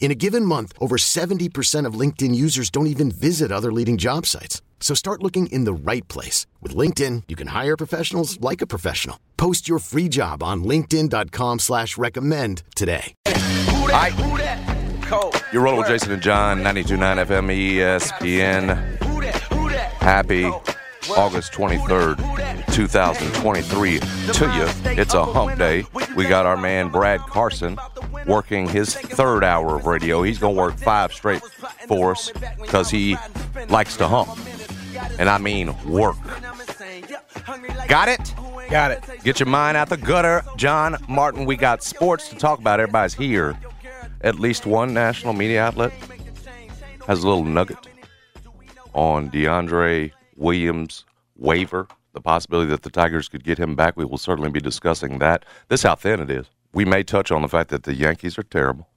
In a given month, over 70% of LinkedIn users don't even visit other leading job sites. So start looking in the right place. With LinkedIn, you can hire professionals like a professional. Post your free job on linkedin.com slash recommend today. Hi. You're rolling with Jason and John, 92.9 FM ESPN. Happy August 23rd, 2023 to you. It's a hump day. We got our man Brad Carson working his third hour of radio. He's going to work five straight for us because he likes to hump. And I mean work. Got it? Got it. Get your mind out the gutter. John Martin, we got sports to talk about. Everybody's here. At least one national media outlet has a little nugget on DeAndre Williams waiver, the possibility that the Tigers could get him back. We will certainly be discussing that. This is how thin it is. We may touch on the fact that the Yankees are terrible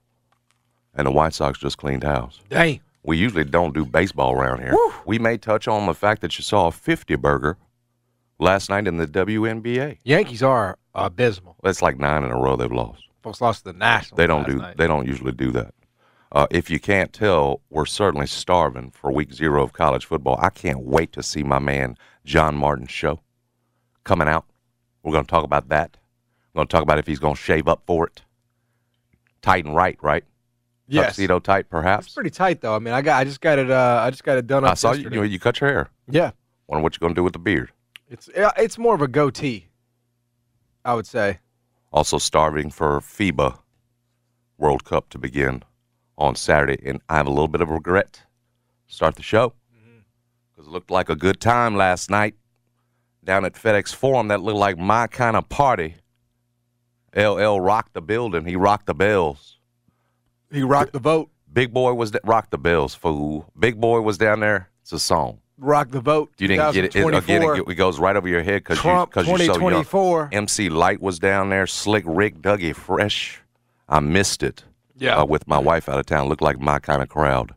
and the White Sox just cleaned house. Dang. We usually don't do baseball around here. We may touch on the fact that you saw a 50 burger last night in the WNBA. Yankees are abysmal. That's like nine in a row they've lost. Folks lost the Nationals. They don't do. night. They don't usually do that. Uh, if you can't tell, we're certainly starving for week zero of college football. I can't wait to see my man John Martin's show coming out. We're going to talk about that. We're going to talk about if he's going to shave up for it. Tight and right, right? yes. Tuxedo tight, perhaps. It's pretty tight though. I mean, I got I just got it. Uh, I just got it done up. I saw you, yesterday. you. You cut your hair. Yeah, Wonder what you're going to do with the beard. it's it's more of a goatee. I would say. Also starving for FIBA World Cup to begin on Saturday, and I have a little bit of regret. Start the show mm-hmm. because it looked like a good time last night down at FedEx Forum. That looked like my kind of party. LL rocked the building. He rocked the bells. He rocked the vote. Big boy was rock rocked the bells, fool. Big boy was down there. It's a song. Rock the vote. You didn't get it. it again, 2024. it, it goes right over your head because you because you're so young. 2024. MC Lyte was down there. Slick Rick, Dougie Fresh. I missed it. Yeah. Uh, with my wife out of town, looked like my kind of crowd.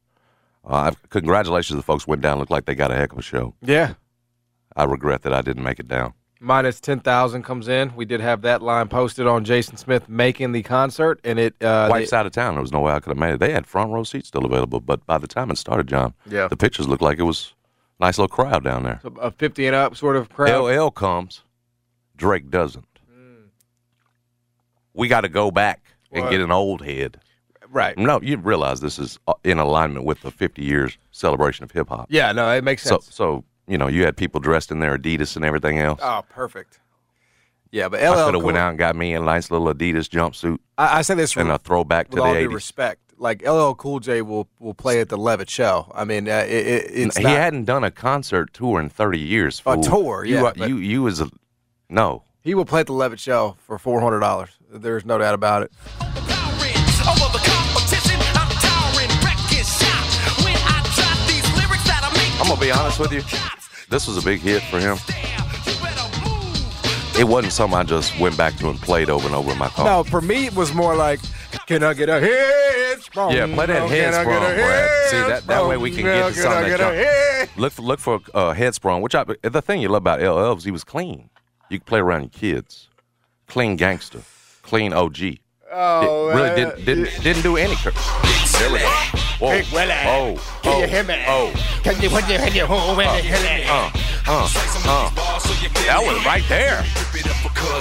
Uh, I've- congratulations to the folks went down. Looked like they got a heck of a show. Yeah. I regret that I didn't make it down. Minus ten thousand comes in. We did have that line posted on Jason Smith making the concert, and it. Uh, Wife's they- out of town. There was no way I could have made it. They had front row seats still available, but by the time it started, John, Yeah. the pictures looked like it was a nice little crowd down there. a fifty and up sort of crowd. LL comes, Drake doesn't. We got to go back and What? get an old head. Right. No, you realize this is uh, in alignment with the 50 years celebration of hip hop. Yeah. No, it makes sense. so you know, you had people dressed in their Adidas and everything else. oh, perfect. Yeah, but I LL could have Cool- went out and got me a nice little Adidas jumpsuit I, I say this and a throwback to the all 80s. respect. Like LL Cool J will will play at the Levitt Shell. I mean, uh, it, it, it's he not, hadn't done a concert tour in 30 years. A tour, You, yeah, are- but- you, you was a no. he will play at the Levitt Shell for four hundred dollars. There's no doubt about it. I'm gonna be honest with you. This was a big hit for him. damn, you better move. It wasn't something I just went back to and played over and over in my car. No, for me it was more like, can I get a head sprung? Yeah, play that head sprung, Brad. See, that- that way we can get to sprung? something that get a? Look for look for uh, headsprung. Which I the thing you love about LL is he was clean. You could play around your kids. Clean gangster. Clean OG. Oh, It really didn't didn't didn't do any. Cur- there we go. Whoa. Big Willie. Oh. Can oh, you hear me? Oh. Can you put your head your home in the head? Uh, uh, uh. That was right there.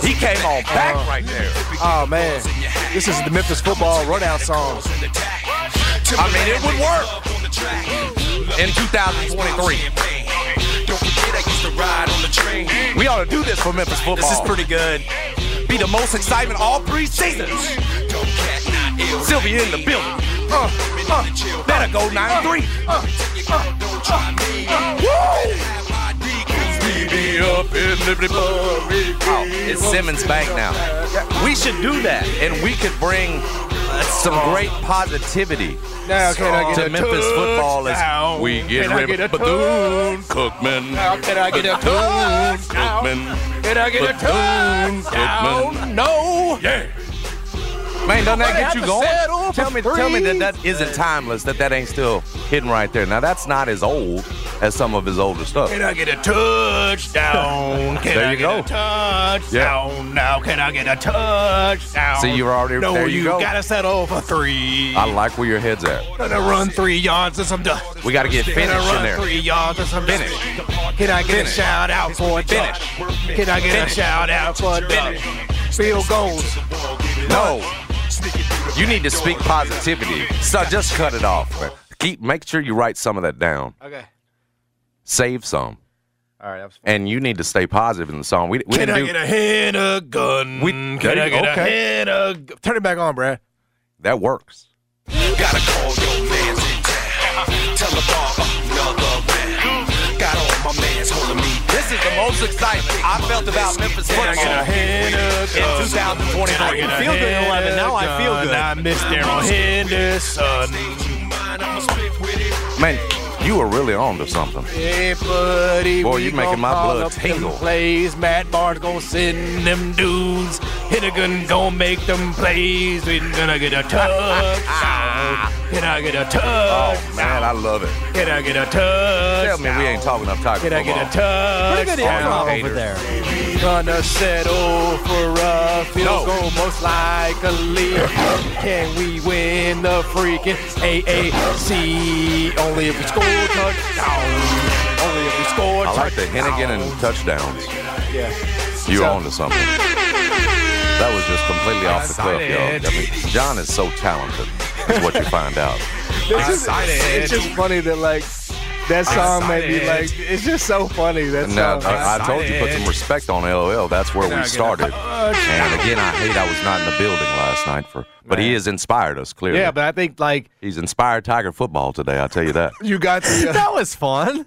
He came on back right there. Oh man, this is the Memphis football rundown song. I mean, it would work in 2023. We ought to do this for Memphis football. This is pretty good. be the most excitement all three seasons. Sylvia in the building. Uh, uh, better go 9-3. Oh, it's Simmons Bank now. We should do that, and we could bring uh, some great positivity Now can I get to a Memphis football as touchdown? we get rid get a of Bethune Cookman. Now can I get a Bethune? Cookman. Can I get a Bethune? Cookman. No. Yeah. Man, doesn't that get you going? Tell me, tell me that that isn't timeless. That that ain't still hidden right there. Now that's not as old as some of his older stuff. Can I get a touchdown? Can There I you get go. a touchdown? Now can I get a touchdown? See, you were already No, there. You, you go. gotta settle for three. I like where your head's at. Gonna run three yards and some done. We got to get Gonna finished in run there. three yards and some Finish. Can I get Finish. a shout out for a dunk? Can I get Finish. a shout out for a dunk? Field goals. No, you need to speak positivity. So just cut it off. man. Keep make sure you write some of that down. Okay. Save some, All right. That was and you need to stay positive in the song. We, we Can didn't do get a hand a gun? We- Can there I get go. a Okay. hand a gu- Turn it back on, Brad. that works. Gotta call your mans in town. Tell the bar another round. Got all my mans holding me. This is the most excitement I felt about Memphis Can I get a football in gun? 2023. I get feel good in 11. Now I feel good. I miss Darrell Henderson. I'ma spit with it. Man, you were really on to something. Hey, buddy. Boy, you're making my blood up them tingle. Plays. Matt Barnes gonna send them dudes. Henigan gonna make them plays. We gonna get a touchdown. Can I get a touchdown? Oh man, I love it. Can I get a touchdown? Tell me we ain't talking enough Tiger Can I get a football. Pretty good touchdown? improv hater. over there. Gonna settle for a field No. goal, most likely. Can we win the freaking AAC? Only if we score a touchdown. Only if we score a I like the. Henigan and touchdowns. Yeah. You So- on to something. That was just completely off the cliff, Excited. y'all. I mean, John is so talented, is what you find out. It's just, it's just funny that like that song made me like. It's just so funny that Now, song. I, I told you put some respect on LOL. That's where we started. And again, I hate I was not in the building last night for, but he has inspired us clearly. yeah, but I think like He's inspired Tiger football today. I'll tell you that. you got the uh, That was fun.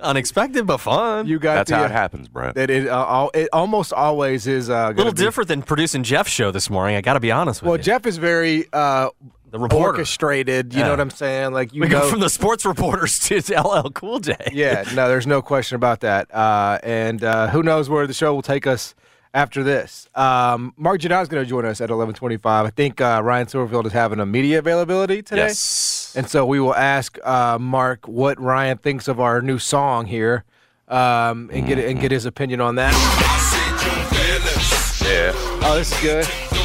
Unexpected, but fun. you got That's the how uh, it happens, Brett. that it uh, al- it almost always is uh, a little be- different than producing Jeff's show this morning. I got to be honest with Well, you. Well, Jeff is very uh, the reporter. orchestrated. You Yeah. know what I'm saying? Like you We know. go from the sports reporters to LL Cool J. yeah, no, there's no question about that. Uh, and uh, who knows where the show will take us after this? Um, Mark Janot is going to join us at 11:25. I think uh, Ryan Silverfield is having a media availability today, Yes. and so we will ask uh, Mark what Ryan thinks of our new song here, um, and get and get his opinion on that. Yeah. Oh, this is good.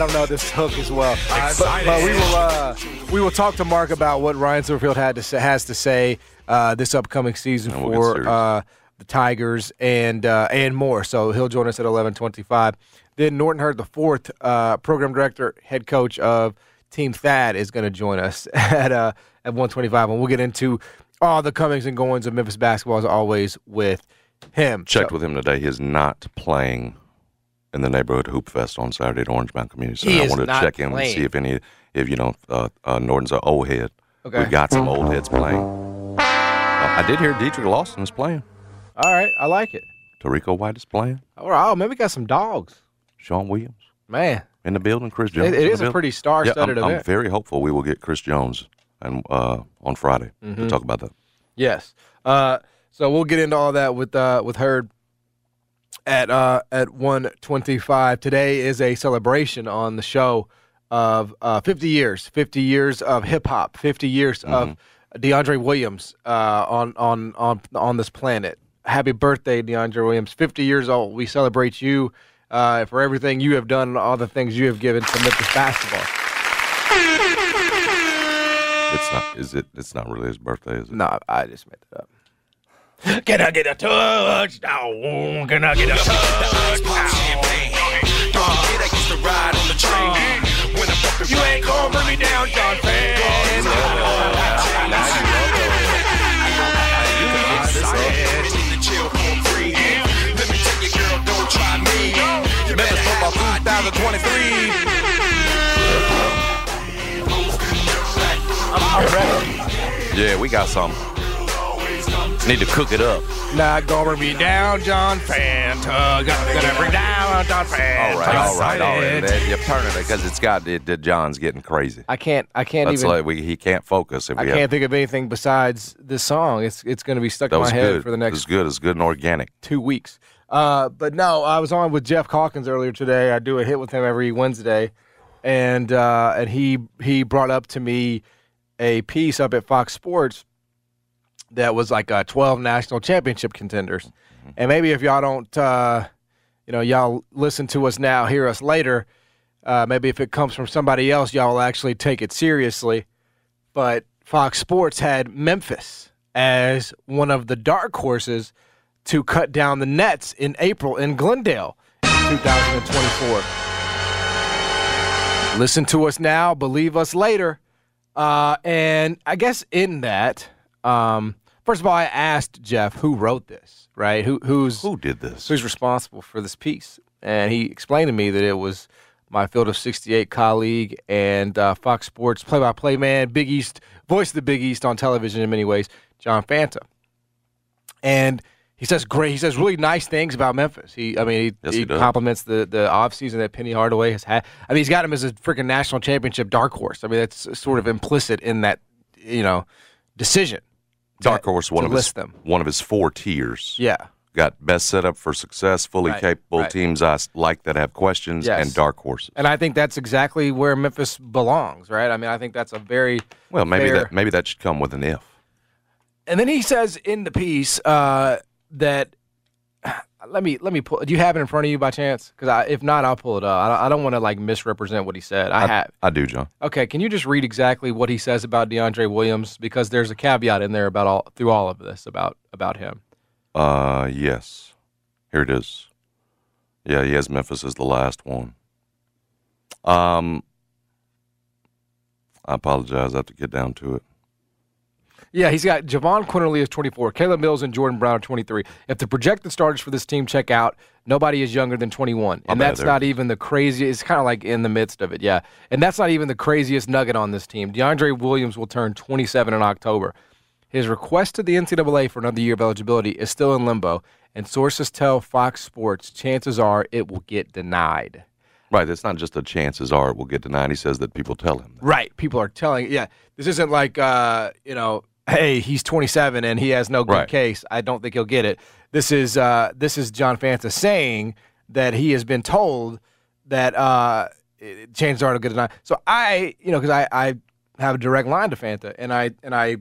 Don't know. I, don't know this hook as well. But, but we will uh, we will talk to Mark about what Ryan Silverfield had to say, has to say uh, this upcoming season And we'll for uh, the Tigers and uh, and more. So he'll join us at eleven twenty five. Then Norton Hurd the fourth uh, program director, head coach of Team Thad, is going to join us at uh, at one twenty five, and we'll get into all the comings and goings of Memphis basketball as always with him. Checked So- with him today. He is not playing in the neighborhood hoop fest on Saturday at Orange Mound Community Center. He I is wanted to not check in and playing. see if any, if you know, uh, uh, Norton's an old head. Okay. We got some old heads playing. Uh, I did hear Dedric Lawson is playing. All right, I like it. Tarico White is playing. All right, oh, maybe we got some dogs. Sean Williams Man, in the building. Chris Jones. it, in it the is a building. pretty Yeah, star-studded I'm, I'm event. very hopeful we will get Chris Jones and uh, on Friday Mm-hmm. to talk about that. yes. Uh, so we'll get into all that with uh, with Hurd at uh, at one twenty five. Today is a celebration on the show of uh, fifty years, fifty years of hip hop, fifty years of DeAndre Williams uh, on on on on this planet. Happy birthday, DeAndre Williams! Fifty years old. We celebrate you. Uh, for everything you have done and all the things you have given to Memphis basketball. It's not. Is it? It's not really his birthday, is it? No, I just made that up. Can I get a touchdown? Can I get a touchdown? You ain't gonna bring me down, John I'm. Yeah, we got some. Need to cook it up. Not gonna bring me down, John Fanta. Gonna, gonna bring down John Fanta. All right, all right, all right. Excited. That- You're turning it because it's got it, it- John's getting crazy. I can't. I can't That's even. like we, he can't focus if I can't have. think of anything besides this song. It's it's going to be stuck in my head good. for the It was next good. It's good and organic. two weeks. Uh, but no, I was on with Geoff Calkins earlier today. I do a hit with him every Wednesday, and uh, and he he brought up to me a piece up at Fox Sports that was like uh, 12 national championship contenders. And maybe if y'all don't, uh, you know, y'all listen to us now, hear us later. Uh, maybe if it comes from somebody else, y'all will actually take it seriously. But Fox Sports had Memphis as one of the dark horses to cut down the nets in April in Glendale in 2024. Listen to us now, believe us later. Uh, and I guess in that, um, first of all, I asked Jeff who wrote this, right? Who who's Who did this? who's responsible for this piece? And he explained to me that it was my Field of 68 colleague and uh, Fox Sports play-by-play man, Big East voice of the Big East on television in many ways, John Fanta. And he says great. He says really nice things about Memphis. He, I mean, he, Yes, he, he compliments the the offseason that Penny Hardaway has had. I mean, he's got him as a freaking national championship dark horse. I mean, that's sort of implicit in that, you know, decision. Dark Horse, one of his them. one of his four tiers. Yeah. Got best setup for success, fully Right, capable right. teams I like that have questions, Yes. and dark horses. And I think that's exactly where Memphis belongs, right? I mean, I think that's a very Well, maybe fair- that maybe that should come with an if. And then he says in the piece uh, that let me let me pull. Do you have it in front of you by chance? Because if not, I'll pull it up. I don't, I don't want to like misrepresent what he said. I, have. I do, John. Okay, can you just read exactly what he says about DeAndre Williams? Because there's a caveat in there about all through all of this about about him. Uh, yes. Here it is. Yeah, he has Memphis as the last one. Um, I apologize. I have to get down to it. Yeah, he's got Jahvon Quinerly is 24, Caleb Mills and Jordan Brown are 23. If the projected starters for this team check out, nobody is younger than 21. And that's not even the craziest. It's kind of like in the midst of it, yeah. And that's not even the craziest nugget on this team. DeAndre Williams will turn 27 in October. His request to the NCAA for another year of eligibility is still in limbo, and sources tell Fox Sports chances are it will get denied. Right. It's not just a chances are it will get denied. He says that people tell him. That. Right. People are telling, yeah, this isn't like, uh, you know, hey, he's 27 and he has no good Right. case. I don't think he'll get it. This is uh, this is John Fanta saying that he has been told that uh, chances are he'll get it. So I, you know, because I, I have a direct line to Fanta, and I and I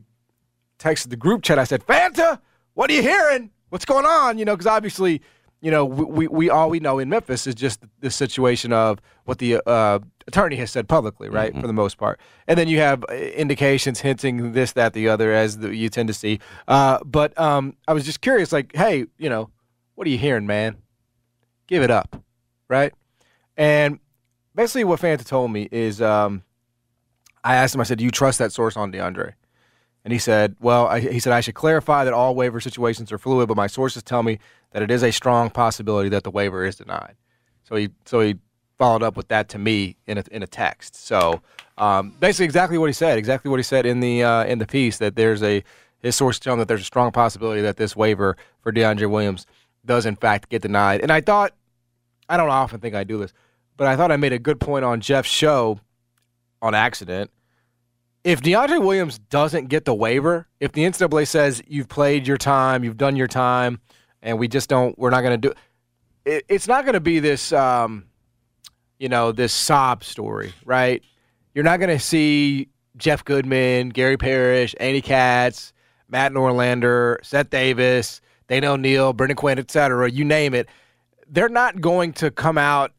texted the group chat. I said, Fanta, what are you hearing? What's going on? You know, because obviously, you know, we, we, we all we know in Memphis is just the situation of what the uh, attorney has said publicly, right, for the most part. And then you have uh, indications hinting this, that, the other, as the, you tend to see. Uh, but um, I was just curious, like, hey, you know, what are you hearing, man? Give it up, right? And basically, what Fanta told me is, um, I asked him, I said, do you trust that source on DeAndre? And he said, "Well, I, he said I should clarify that all waiver situations are fluid, but my sources tell me that it is a strong possibility that the waiver is denied." So he so he followed up with that to me in a in a text. So um, basically, exactly what he said, exactly what he said in the uh, in the piece that there's a his source telling that there's a strong possibility that this waiver for DeAndre Williams does in fact get denied. And I thought, I don't often think I do this, but I thought I made a good point on Jeff's show on accident if DeAndre Williams doesn't get the waiver, if the NCAA says you've played your time, you've done your time, and we just don't, we're not going to do it, it's not going to be this, um, you know, this sob story, right? You're not going to see Jeff Goodman, Gary Parrish, Andy Katz, Matt Norlander, Seth Davis, Dana O'Neil, Brendan Quinn, et cetera, you name it. They're not going to come out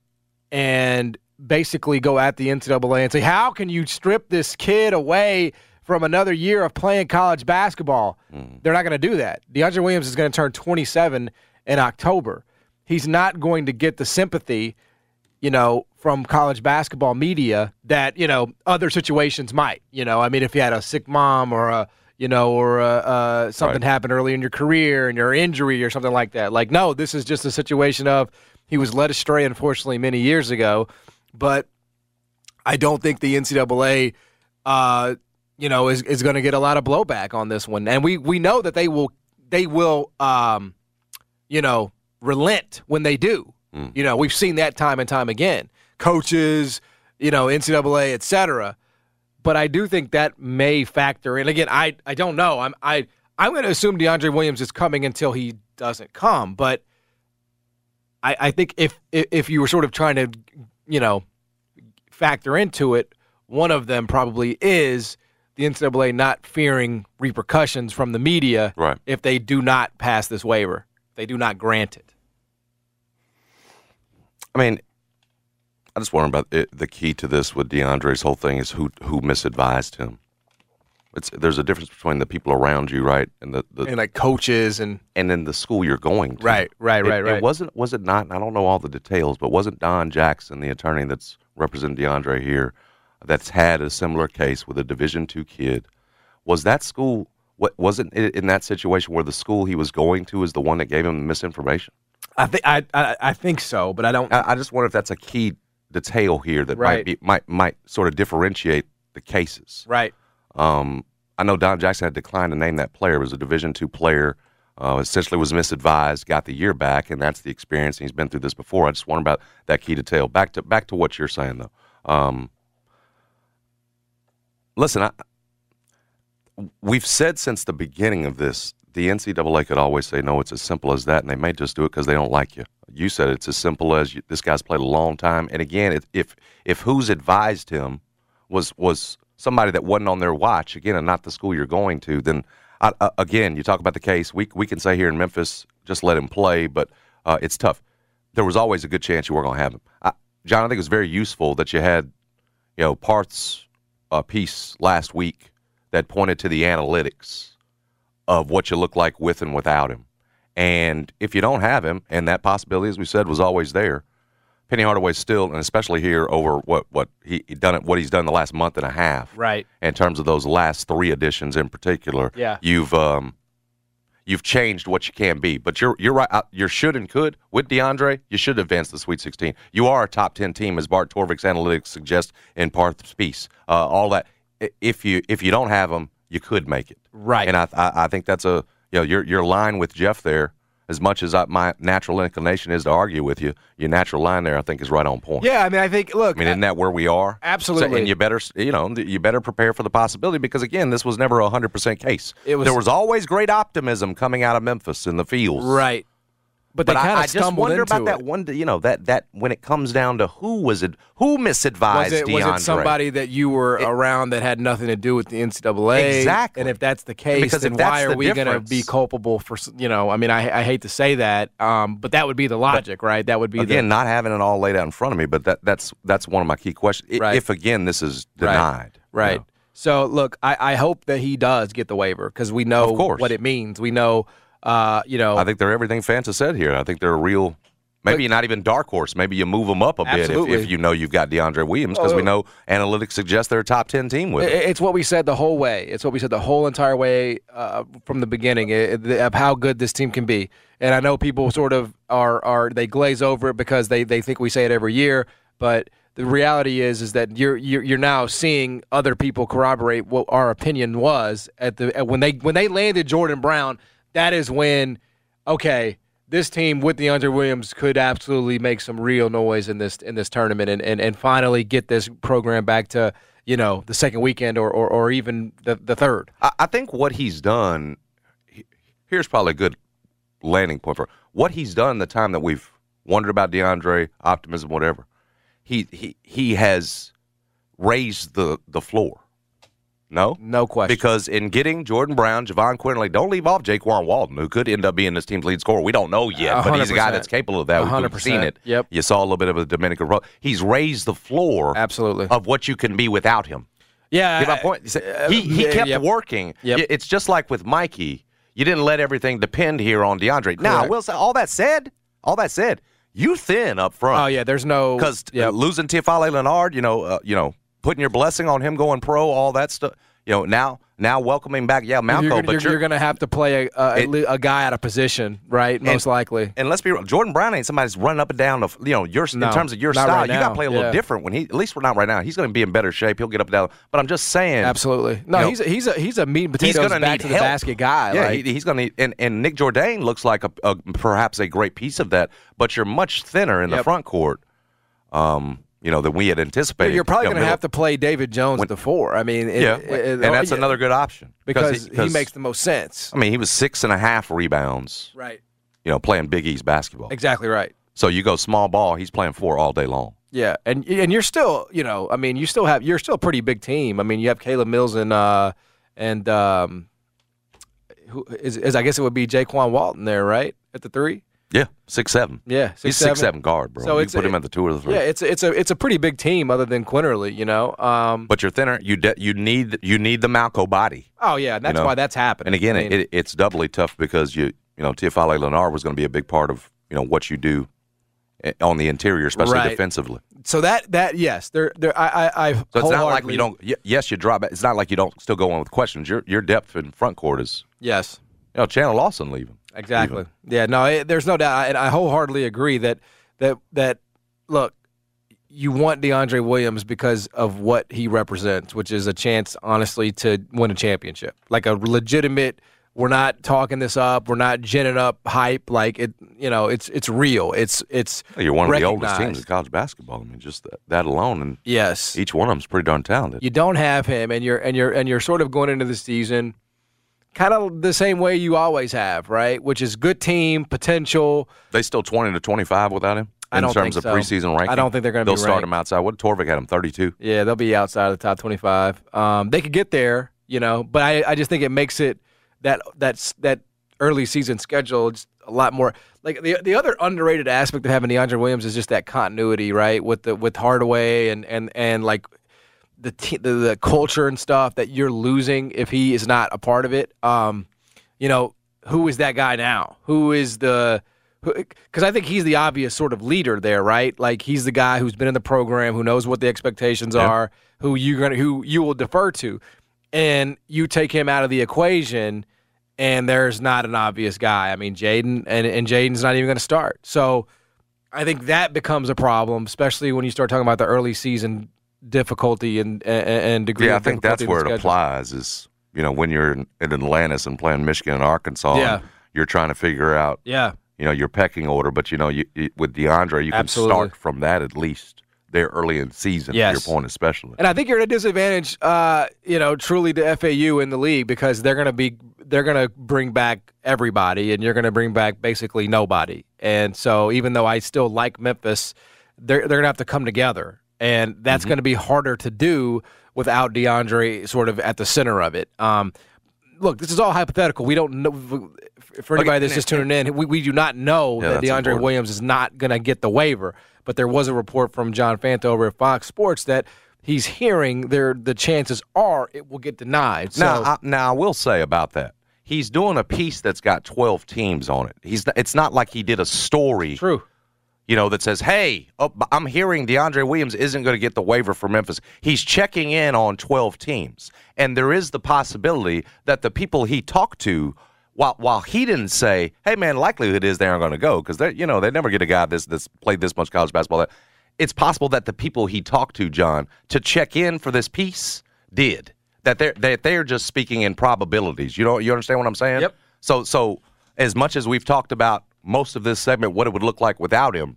and basically go at the NCAA and say, how can you strip this kid away from another year of playing college basketball? They're not going to do that. DeAndre Williams is going to turn 27 in October. He's not going to get the sympathy, you know, from college basketball media that, you know, other situations might. You know, I mean, if you had a sick mom or a, you know, or uh, uh, something Right. happened early in your career and your injury or something like that. Like, no, this is just a situation of he was led astray, unfortunately, many years ago. But I don't think the NCAA, uh, you know, is, is going to get a lot of blowback on this one, and we we know that they will they will, um, you know, relent when they do. You know, we've seen that time and time again. Coaches, you know, NCAA, et cetera. But I do think that may factor in. Again, I I don't know. I'm I I'm going to assume DeAndre Williams is coming until he doesn't come, but. I, I think if if you were sort of trying to, you know, factor into it, one of them probably is the NCAA not fearing repercussions from the media Right. if they do not pass this waiver, they do not grant it. I mean, I just wonder about it, the key to this with DeAndre's whole thing is who who misadvised him. It's there's a difference between the people around you, right, and the, the And like coaches and and then the school you're going to. Right, right, It- right, right. It wasn't was it not? I don't know all the details, but wasn't Don Jackson, the attorney that's representing DeAndre here, that's had a similar case with a Division two kid? Was that school? What wasn't it in that situation where the school he was going to is the one that gave him the misinformation? I think I, I I think so, but I don't. I, I just wonder if that's a key detail here that Right. might be might might sort of differentiate the cases. right. Um, I know Don Jackson had declined to name that player. It was a Division two player. Uh, essentially, was misadvised, got the year back, and that's the experience. He's been through this before. I just wonder about that key detail. Back to back to what you're saying though. Um, listen, I, we've said since the beginning of this, the NCAA could always say no. It's as simple as that, and they may just do it because they don't like you. You said it's as simple as you, this guy's played a long time, and again, if if, if who's advised him was was somebody that wasn't on their watch again, and not the school you're going to, then I, uh, again, you talk about the case. We we can say here in Memphis, just let him play, but uh, it's tough. There was always a good chance you weren't going to have him. I, John, I think it was very useful that you had, you know, parts uh, piece last week that pointed to the analytics of what you look like with and without him. And if you don't have him, and that possibility, as we said, was always there, Penny Hardaway still, and especially here over what what he, he done it, what he's done the last month and a half, Right. In terms of those last three editions in particular, Yeah. you've um, you've changed what you can be. But you're you're right. You should and could with DeAndre. You should advance the Sweet 16. You are a top 10 team, as Bart Torvik's analytics suggest in Parth's piece. Uh, all that. If you if you don't have them, you could make it. Right. And I I, I think that's a you know your your line with Jeff there. As much as I, my natural inclination is to argue with you, your natural line there I think is right on point. Yeah, I mean, I think. Look, I mean, isn't that where we are? Absolutely. So- and you better, you know, you better prepare for the possibility because again, this was never a hundred percent case. It was- there was always great optimism coming out of Memphis in the fields. right. But But I, I just wonder about that it. one. You know that that when it comes down to who was it, who misadvised Was it, was it somebody that you were around that had nothing to do with the NCAA? Exactly. And if that's the case, Because then why are the we going to be culpable for? You know, I mean, I, I hate to say that, um, but that would be the logic, right? That would be Again, the, not having it all laid out in front of me, but that that's that's one of my key questions. Right. If again this is Right. denied, you Right. know. So look, I, I hope that he does get the waiver because we know what it means. We know, uh, you know, I think they're everything fans have said here. I think they're a real. Maybe not even dark horse. Maybe you move them up a bit if, if you know you've got DeAndre Williams because we Oh. know analytics suggest they're a top ten team with. It. It's what we said the whole way. It's what we said the whole entire way uh, from the beginning the- of how good this team can be. And I know people sort of are are they glaze over it because they, they think we say it every year, but the reality is is that you're you're, you're now seeing other people corroborate what our opinion was at the when they when they landed Jordan Brown. That is when okay. This team with DeAndre Williams could absolutely make some real noise in this in this tournament and, and, and finally get this program back to you know the second weekend or or, or even the, the third. I, I think what he's done. he- Here's probably a good landing point for what he's done. The time that we've wondered about DeAndre, optimism, whatever. He he he has raised the the floor. No, No question. Because in getting Jordan Brown, Jahvon Quinerly, don't leave off Jaykwon Walton, who could end up being this team's lead scorer. We don't know yet, but he's a guy that's capable of that. We've 100%. seen it. Yep. You saw a little bit of a Dominican. He's raised the floor Absolutely. of what you can be without him. yeah, Get my point? He, he kept yep. working. Yep. It's just like with Mikey. You didn't let everything depend here on DeAndre. Now, I will say, all that said, all that said, you thin up front Oh yeah, there's no because yep. losing Tifale Leonard, you know, uh, you know, putting your blessing on him going pro, all that stuff. You know, now now welcoming back, yeah, Malco, you're, but you're, you're going to have to play a, a, It- a guy out of position, right? Most likely. And let's be real, Jordan Brown ain't somebody that's running up and down. The, you know, your No, in terms of your style, right you got to play a little Yeah. different. When he, at least we're not right now. He's going to be in better shape. He'll get up and down. But I'm just saying, Absolutely. No, you know, he's a, he's a he's a meat and he's potatoes going to back need to the help. basket guy. Yeah, like, he, he's going to need. And, and Nick Jourdain looks like a, a perhaps a great piece of that. But you're much thinner in the front court. Um, you know than we had anticipated. you're probably You know, going to have to play David Jones at the four. I mean, it- Yeah, it- and that's yeah, another good option because he, makes the most sense. I mean, he was six and a half rebounds. Right. You know, playing Big East basketball. Exactly right. So you go small ball, he's playing four all day long. Yeah, and and you're still, you know, I mean, you still have you're still a pretty big team. I mean, you have Caleb Mills and uh and um who is, is I guess it would be Jaykwon Walton there, right? At the three? Yeah, six seven. Yeah, he's six seven guard, bro. So you put him at the two or the three. Yeah, it's a, it's a it's a pretty big team other than Quinerly, you know. Um but you're thinner. You de- you need you need the Malco body. Oh yeah, that's know, why that's happening. And again, I mean, it, it's doubly tough because you you know Tiafale Leonard was going to be a big part of you know what you do eh, on the interior, especially Right. defensively. so that that yes, there there I I, I So it's not like you don't. Yes, you drop. it. It's not like you don't still go on with questions. Your your depth in front court is. Yes. You know, Chandler Lawson leaving. Exactly. Yeah. No, it, there's no doubt, and I wholeheartedly agree that that that look, you want DeAndre Williams because of what he represents, which is a chance, honestly, to win a championship, like a legitimate. We're not talking this up. We're not ginning up hype. Like it, you know, it's it's real. It's it's. You're one of the oldest teams in college basketball. I mean, just that, that alone, and Yes. each one of them's pretty darn talented. you don't have him and you're and you're and you're sort of going into the season kind of the same way you always have, right? Which is good team, potential. They still twenty to twenty five without him in terms of so. preseason ranking. I don't think they're gonna They'll start ranked. him outside. What Torvik had him thirty two. Yeah, they'll be outside of the top 25. Um, they could get there, you know, but I, I just think it makes it that that's that early season schedule just a lot more like the the other underrated aspect of having DeAndre Williams is just that continuity, right? With the with Hardaway and and and like the te- the, the culture and stuff that you're losing if he is not a part of it. Um, you know, who is that guy now? Who is the because I think he's the obvious sort of leader there, right? Like he's the guy who's been in the program, who knows what the expectations are, who you gonna who you will defer to, and you take him out of the equation, and there's not an obvious guy. I mean, Jaden and and Jaden's not even going to start. So I think that becomes a problem, especially when you start talking about the early season difficulty and and, degree. Yeah, I think that's where it applies. Is you know when you're in, in Atlantis and playing Michigan and Arkansas, Yeah. and you're trying to figure out Yeah, you know your pecking order. But you know you, you, with DeAndre, you can Absolutely. start from that at least there early in the season. Yes. To your point, especially. And I think you're at a disadvantage, uh, you know, truly to FAU in the league because they're going to be they're going to bring back everybody, and you're going to bring back basically nobody. And so, even though I still like Memphis, they're they're going to have to come together, and that's going to be harder to do without DeAndre sort of at the center of it. Um, look, this is all hypothetical. We don't know. For anybody that's just tuning in, we, we do not know Yeah, that DeAndre important. Williams is not going to get the waiver. But there was a report from John Fanta over at Fox Sports that he's hearing there the chances are it will get denied. So, Now, I, now I will say about that, he's doing a piece that's got 12 teams on it. He's it's not like he did a story, true. You know, that says, "Hey, oh, I'm hearing DeAndre Williams isn't going to get the waiver for Memphis." He's checking in on 12 teams, and there is the possibility that the people he talked to. While, while he didn't say, "Hey man, likelihood is they aren't going to go," because you know, they never get a guy this that's played this much college basketball. It's possible that the people he talked to, John, to check in for this piece, did that. They're that they're just speaking in probabilities. You know, you understand what I'm saying? Yep. So, so as much as we've talked about most of this segment, what it would look like without him,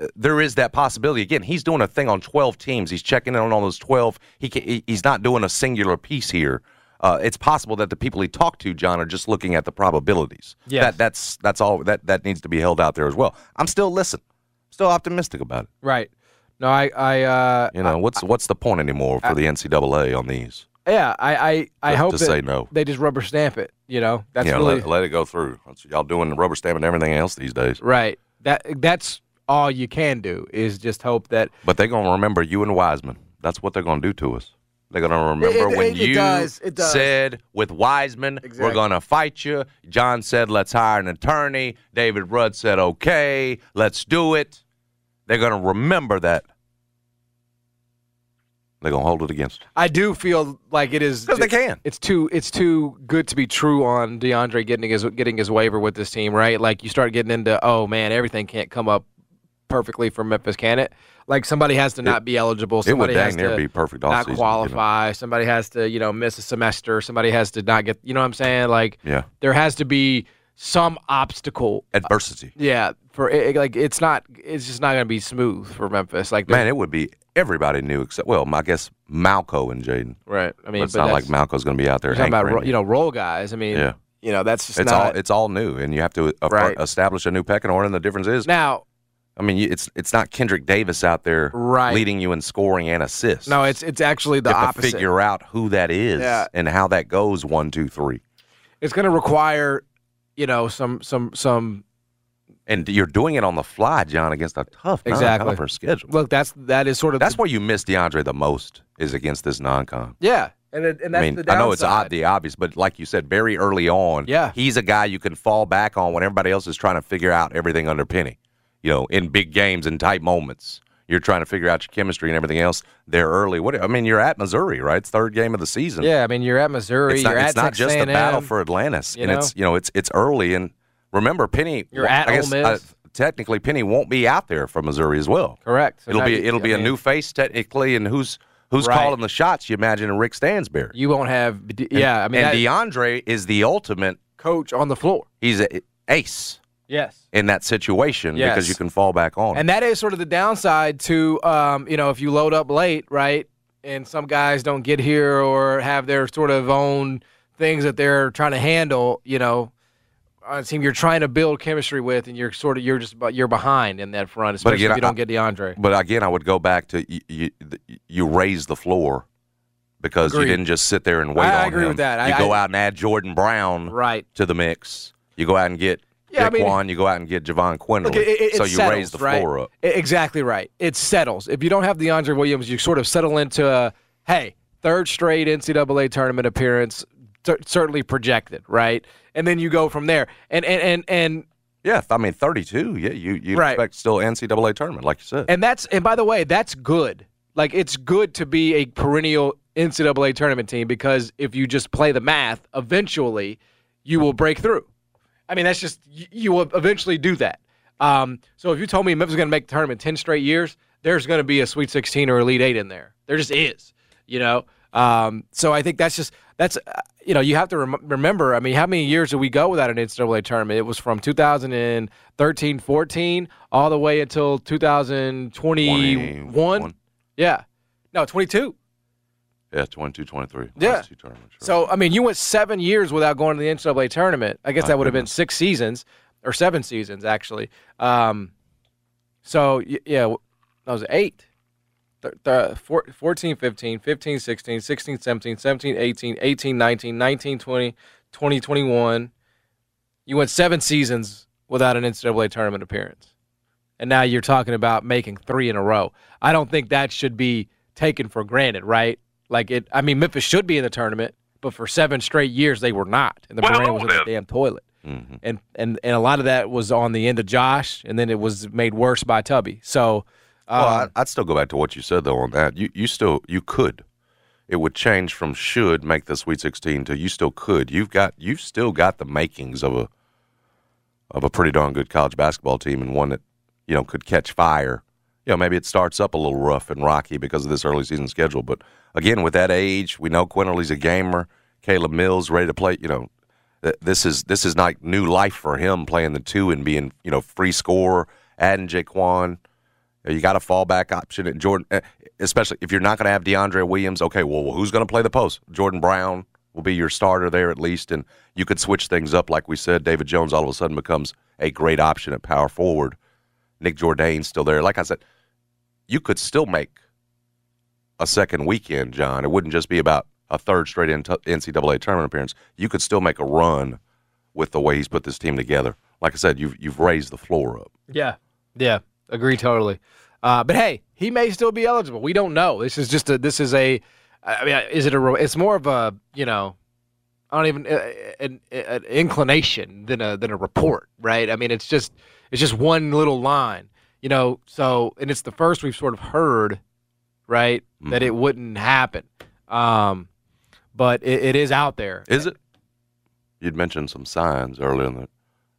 uh, there is that possibility. Again, he's doing a thing on 12 teams. He's checking in on all those 12. He can, he's not doing a singular piece here. Uh, it's possible that the people he talked to, John, are just looking at the probabilities. Yes. That that's that's all that that needs to be held out there as well. I'm still listen, still optimistic about it. Right. No, I, I, uh, You know, what's what's the point anymore for the NCAA on these? Yeah, I, I, I To- hope to say no. they just rubber stamp it. You know, that's yeah, really let, let it go through. That's, y'all doing the rubber stamping everything else these days. right. That that's all you can do is just hope that But they're gonna remember you and Wiseman. That's what they're gonna do to us. They're gonna remember it- when it you does, it does. said with Wiseman, we're gonna fight you. John said, let's hire an attorney. David Rudd said, okay, let's do it. They're gonna remember that. They're gonna hold it against. I do feel like it is 'Cause they can. It's too it's too good to be true on DeAndre getting his getting his waiver with this team, right? Like you start getting into oh man, everything can't come up perfectly for Memphis, can it? Like somebody has to not be eligible. It would dang has near to be perfect not offseason, you know. qualify. Somebody has to you know miss a semester. Somebody has to not get you know what I'm saying. Like Yeah. there has to be some obstacle. Adversity. Yeah, for it, like it's not it's just not going to be smooth for Memphis. Like Man, it would be everybody knew except well, I guess Malco and Jaden. right? I mean, But it's but not like that's- Malco's going to be out there. You're talking about you know role guys. I mean, Yeah. you know that's just it's not all it's all new, and you have to uh, Right. establish a new pecking order. And the difference is, now. I mean, you, it's it's not Kendric Davis out there Right. leading you in scoring and assists. No, it's it's actually the you have opposite. to figure out who that is Yeah. and how that goes. One, two, three, It's going to require, you know, some some some. and you're doing it on the fly, John, against a tough Exactly. non-conference schedule. Look, that's that is sort of That's the, where you miss DeAndre the most is against this non-con. yeah, and it, and that's I mean, the I know it's odd, the obvious, but like you said, very early on, Yeah. he's a guy you can fall back on when everybody else is trying to figure out everything under Penny. You know, in big games and tight moments, you're trying to figure out your chemistry and everything else. There early. What I mean, you're at Missouri, right? It's third game of the season. Yeah, I mean, you're at Missouri. it's not, it's not just a battle for Atlantis, you and it's you know it's it's early. And remember, Penny. You're at I Ole guess, Miss. uh, technically, Penny won't be out there for Missouri as well. Correct. So it'll be you- it'll be I a mean, new face technically, and who's who's Right. calling the shots? You imagine, Rick Stansbury. You won't have. Yeah, I mean, and that DeAndre is the ultimate. coach on the floor. He's a ace Yes. in that situation Yes. because you can fall back on. And that is sort of the downside to, um, you know, if you load up late, right, and some guys don't get here or have their sort of own things that they're trying to handle, you know, on a team you're trying to build chemistry with, and you're sort of you're just you're behind in that front, especially again, if you don't I- get DeAndre. But again, I would go back to you. You, you raise the floor because Agreed. you didn't just sit there and wait I on agree him. with that. You I- go out and add Jordan Brown Right. to the mix. You go out and get Yeah, I mean- Daquan. you go out and get Jahvon Quinerly. Look, it, it, so it you settles, raise the right? floor up. Exactly right. It settles. If you don't have DeAndre Williams, you sort of settle into a hey, third straight NCAA tournament appearance, cer- certainly projected, right? And then you go from there. And and and and Yeah, I mean thirty-two. Yeah, you you Right. expect still NCAA tournament, like you said. and that's and by the way, that's good. Like it's good to be a perennial NCAA tournament team because if you just play the math, eventually you will break through. I mean, that's just you, you will eventually do that. Um, so if you told me Memphis is going to make the tournament ten straight years, there's going to be a Sweet 16 or Elite Eight in there. There just is, you know. Um, so I think that's just that's uh, you know you have to rem- remember. I mean, how many years did we go without an NCAA tournament? It was from 2013, 14 all the way until 2021. 21. Yeah, no, 22. Yeah, 22, 23. Yeah. Two tournaments, sure. So I mean, you went seven years without going to the NCAA tournament. I guess that would have been six seasons or seven seasons actually. Um, so yeah, that was eight. Th- th- 14, 15, 15, 16, 16, 17, 17, 18, 18, 19, 19, 20, 20, 21. You went seven seasons without an NCAA tournament appearance. And now you're talking about making three in a row. I don't think that should be taken for granted, right? Like it I mean Memphis should be in the tournament, but for seven straight years they were not. And the brand was in the damn toilet. Mhm. And and and a lot of that was on the end of Josh, and then it was made worse by Tubby. So um, Well, I, I'd still go back to what you said though on that. You you still you could. It would change from should make the Sweet 16 to you still could. You've got you've still got the makings of a of a pretty darn good college basketball team and one that you know could catch fire. You know, maybe it starts up a little rough and rocky because of this early season schedule, but again, with that age, we know Quinerly's a gamer. Caleb Mills ready to play. You know, th- this is this is like new life for him playing the two and being you know free scorer, adding Jaykwon. You got a fallback option at Jordan, eh, especially if you're not going to have DeAndre Williams. Okay, well, who's going to play the post? Jordan Brown will be your starter there at least, and you could switch things up. Like we said, David Jones all of a sudden becomes a great option at power forward. Nick Jourdain's still there. Like I said, you could still make a second weekend, John. It wouldn't just be about a third straight NCAA tournament appearance. You could still make a run with the way he's put this team together. Like I said, you've you've raised the floor up. yeah, yeah, agree totally. Uh, but hey, he may still be eligible. We don't know. This is just a. This is a. I mean, is it a? It's more of a. You know, I don't even uh, an, an inclination than a than a report, right? I mean, it's just it's just one little line, you know. So, and it's the first we've sort of heard right? Mm-hmm. That it wouldn't happen. Um, but it, it is out there. Is it? You'd mentioned some signs earlier in the.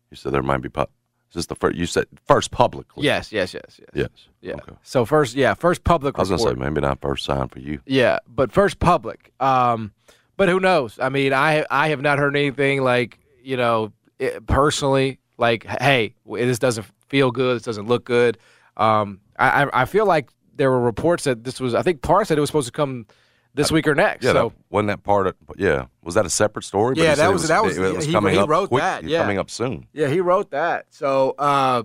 You said there might be. Pu- is this the first? You said first publicly. Yes, yes, yes, yes. Yes. Yeah. Okay. So first, yeah, first public I was gonna say maybe not first sign for you. Yeah, but first public. Um, but who knows? I mean, I I have not heard anything like you know it, personally like, hey, this doesn't feel good. This doesn't look good. Um, I I I feel like there were reports that this was. I think Parr said it was supposed to come this week or next. Yeah. so that, wasn't that part of? Yeah. Was that a separate story? But Yeah, that it was- that was- It was he- coming he up wrote quick- that, yeah. Coming up soon. Yeah, he wrote that. So, uh,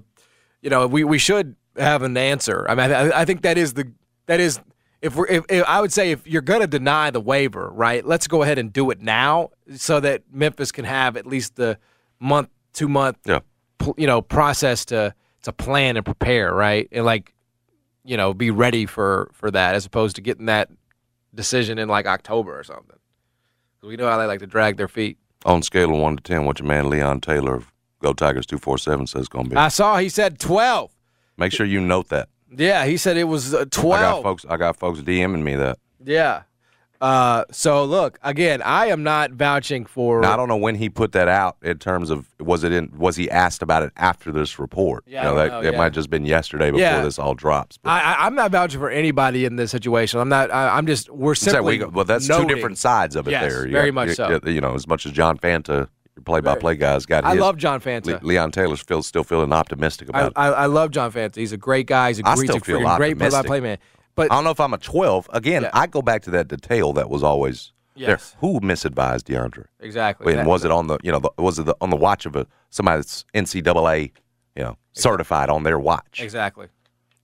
you know, we, we should have an answer. I mean, I, I think that is the that is if we're if, if I would say if you're going to deny the waiver, right? Let's go ahead and do it now so that Memphis can have at least the month, two month, Yeah. You know, process to to plan and prepare, right? And like, you know, be ready for for that as opposed to getting that decision in like October or something. We know how they like to drag their feet. On scale of one to ten, what your man Leon Taylor of Go Tigers two four seven says going to be. I saw he said twelve. Make sure you note that. Yeah, he said it was uh, I got folks. I got folks DMing me that. Yeah. Uh, so look again. I am not vouching for. Now, I don't know when he put that out in terms of was it in was he asked about it after this report? Yeah, you know, that know, it yeah. might have just been yesterday before Yeah. this all drops. But I, I, I'm not vouching for anybody in this situation. I'm not. I, I'm just. We're simply. we, well, that's noting. two different sides of it. Yes, there, You very got- much you, so. You know, as much as John Fanta, your play-by-play guy's got. I his, love John Le- Fanta. Leon Taylor's feels still feeling optimistic I, about it. I, I love John Fanta. He's a great guy. He's a I great, still he's a great play-by-play man. But I don't know if I'm a 12. Again, Yeah. I go back to that detail that was always Yes. there. Who misadvised DeAndre? exactly. And That- was it on the you know the, was it the, on the watch of a somebody that's NCAA you know certified on their watch? Exactly.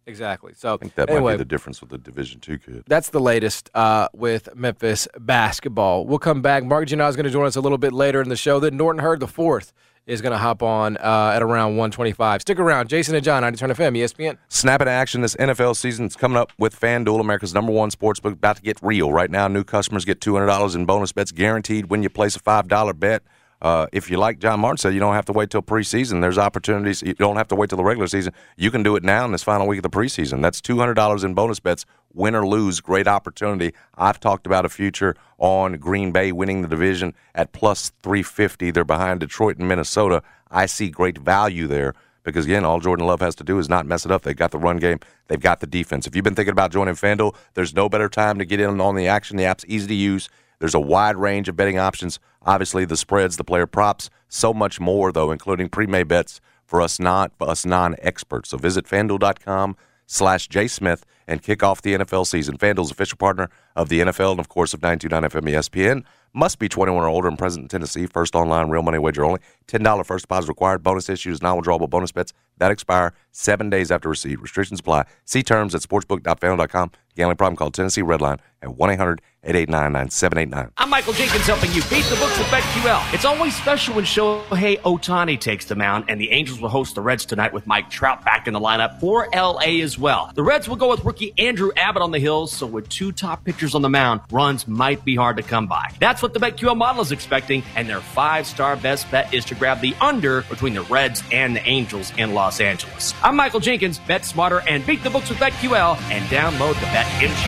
Exactly. So I think that anyway, might be the difference with the Division Two kid. that's the latest uh, with Memphis basketball. We'll come back. Mark Giannotto is going to join us a little bit later in the show. Then Norton Hurd the fourth is going to hop on uh, at around 125. Stick around. Jason and John, 90 Turn FM, ESPN. Snap into action this NFL season. It's coming up with FanDuel, America's number one sportsbook, about to get real. Right now, new customers get $200 in bonus bets guaranteed when you place a $5 bet. Uh, if you like John Martin said, you don't have to wait till preseason. There's opportunities. You don't have to wait till the regular season. You can do it now in this final week of the preseason. That's $200 in bonus bets, win or lose. Great opportunity. I've talked about a future on Green Bay winning the division at plus 350. They're behind Detroit and Minnesota. I see great value there because again, all Jordan Love has to do is not mess it up. They've got the run game, they've got the defense. If you've been thinking about joining FanDuel, there's no better time to get in on the action. The app's easy to use. There's a wide range of betting options. Obviously, the spreads, the player props, so much more though, including pre-made bets for us not for us non-experts. So visit FanDuel.com slash jsmith and kick off the NFL season. FanDuel's official partner of the NFL and of course of 929 FM ESPN. Must be 21 or older and present in Tennessee. First online real money wager only. $10 first deposit required. Bonus issues, non-withdrawable bonus bets that expire seven days after receipt. Restrictions apply. See terms at sportsbook.fanduel.com. Gambling problem? Call Tennessee Redline at 1-800-889-9789. I'm Michael Jenkins helping you beat the books with BetQL. It's always special when Shohei Ohtani takes the mound, and the Angels will host the Reds tonight with Mike Trout back in the lineup for LA as well. The Reds will go with rookie Andrew Abbott on the hills, so with two top pitchers on the mound, runs might be hard to come by. That's what the BetQL model is expecting, and their five-star best bet is to grab the under between the Reds and the Angels in Los Angeles. I'm Michael Jenkins. Bet smarter and beat the books with BetQL, and download the BetMGM.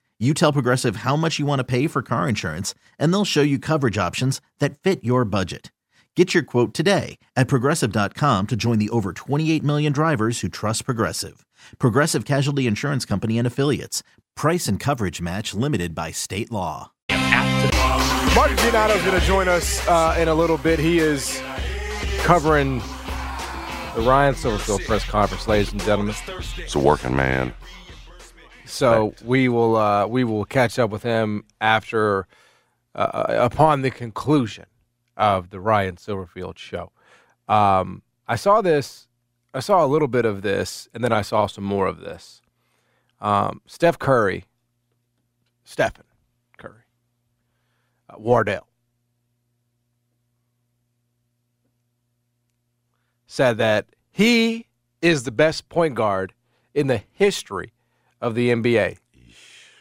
You tell Progressive how much you want to pay for car insurance, and they'll show you coverage options that fit your budget. Get your quote today at progressive.com to join the over 28 million drivers who trust Progressive. Progressive Casualty Insurance Company and Affiliates. Price and coverage match limited by state law. Mark Giannotto is going to join us uh, in a little bit. He is covering the Ryan Silverfield press conference, ladies and gentlemen. It's a working man. So we will uh, we will catch up with him after uh, upon the conclusion of the Ryan Silverfield show. Um, I saw this. I saw a little bit of this, and then I saw some more of this. Um, Steph Curry, Stephen Curry, uh, Wardell said that he is the best point guard in the history of the NBA.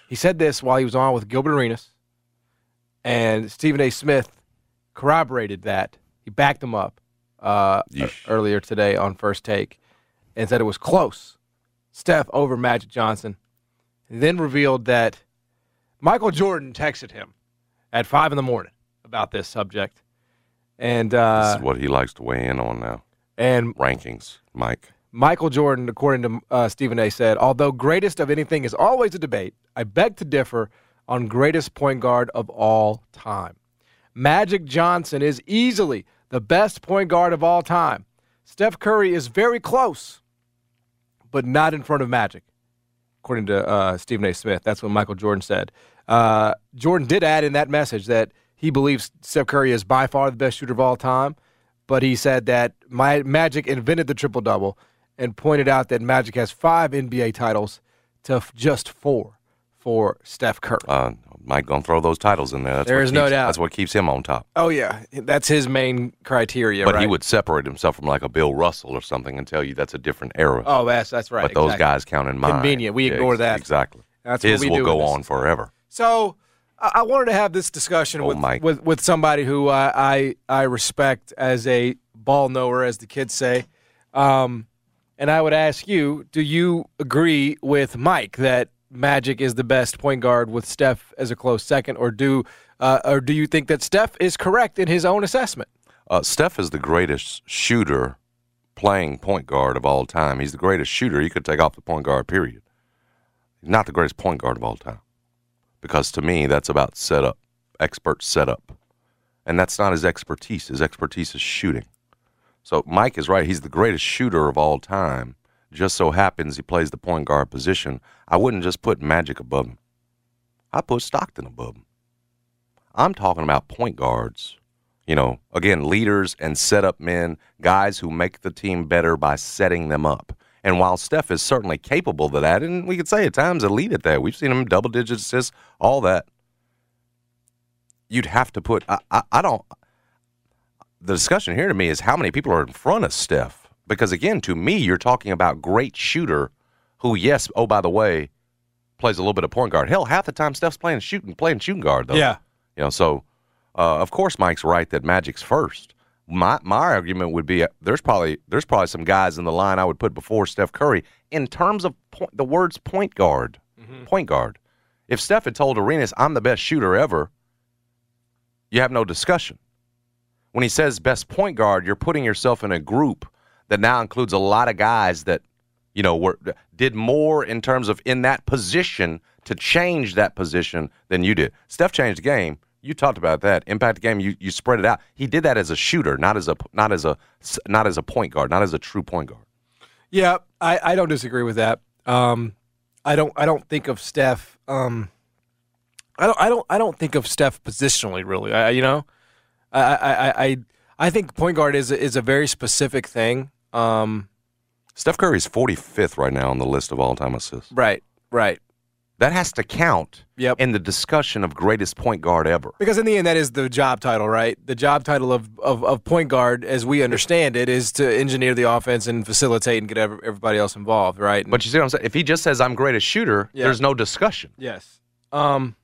He said this while he was on with Gilbert Arenas, and Stephen A. Smith corroborated that. He backed him up uh, earlier today on First Take and said it was close. Steph over Magic Johnson. And then revealed that Michael Jordan texted him at five in the morning about this subject. And This uh, is what he likes to weigh in on now. and Rankings, Mike. Michael Jordan, according to uh, Stephen A., said, although greatest of anything is always a debate, I beg to differ on greatest point guard of all time. Magic Johnson is easily the best point guard of all time. Steph Curry is very close, but not in front of Magic, according to uh, Stephen A. Smith. That's what Michael Jordan said. Uh, Jordan did add in that message that he believes Steph Curry is by far the best shooter of all time, but he said that my Magic invented the triple double and pointed out that Magic has five NBA titles to f- just four for Steph Curry. Uh, Mike gonna throw those titles in there. That's There what is no doubt. That's what keeps him on top. oh yeah, that's his main criteria. but he would separate himself from like a Bill Russell or something and tell you that's a different era. Oh, that's that's right. but those guys count in mine. Convenient. We ignore ex- that. Exactly. That's what His we will do go on forever. So I, I wanted to have this discussion Oh, with, Mike. with with somebody who I, I I respect as a ball knower, as the kids say. Um, and I would ask you: Do you agree with Mike that Magic is the best point guard with Steph as a close second, or do uh, or do you think that Steph is correct in his own assessment? Uh, Steph is the greatest shooter playing point guard of all time. He's the greatest shooter. You could take off the point guard, period. Not the greatest point guard of all time. Because to me, that's about setup, expert setup. And that's not his expertise. His expertise is shooting. So Mike is right. He's the greatest shooter of all time. Just so happens he plays the point guard position. I wouldn't just put Magic above him. I put Stockton above him. I'm talking about point guards. You know, again, leaders and setup men, guys who make the team better by setting them up. And while Steph is certainly capable of that, and we could say at times elite at that, we've seen him double digit assists, all that. You'd have to put. I, I, I don't. The discussion here to me is how many people are in front of Steph. Because again, to me, you're talking about great shooter who, yes, oh by the way, plays a little bit of point guard. Hell, half the time Steph's playing shooting, playing shooting guard though. Yeah. You know, so uh, of course Mike's right that Magic's first. My my argument would be uh, there's probably there's probably some guys in the line I would put before Steph Curry in terms of point, the words point guard, point guard. If Steph had told Arenas I'm the best shooter ever, you have no discussion. When he says best point guard, you're putting yourself in a group that now includes a lot of guys that you know were did more in terms of in that position to change that position than you did. Steph changed the game. You talked about that impact the game. You you spread it out. He did that as a shooter, not as a not as a not as a point guard, not as a true point guard. Yeah, I, I don't disagree with that. Um, I don't I don't think of Steph. Um, I don't I don't I don't think of Steph positionally really. I, you know, I I, I I think point guard is a, is a very specific thing. Um, Steph Curry's 45th right now on the list of all-time assists. right, right. That has to count Yep. in the discussion of greatest point guard ever. Because in the end, that is the job title, right? The job title of, of, of point guard, as we understand it, is to engineer the offense and facilitate and get everybody else involved, right? But you see what I'm saying? If he just says I'm greatest shooter, Yeah. there's no discussion. yes, um,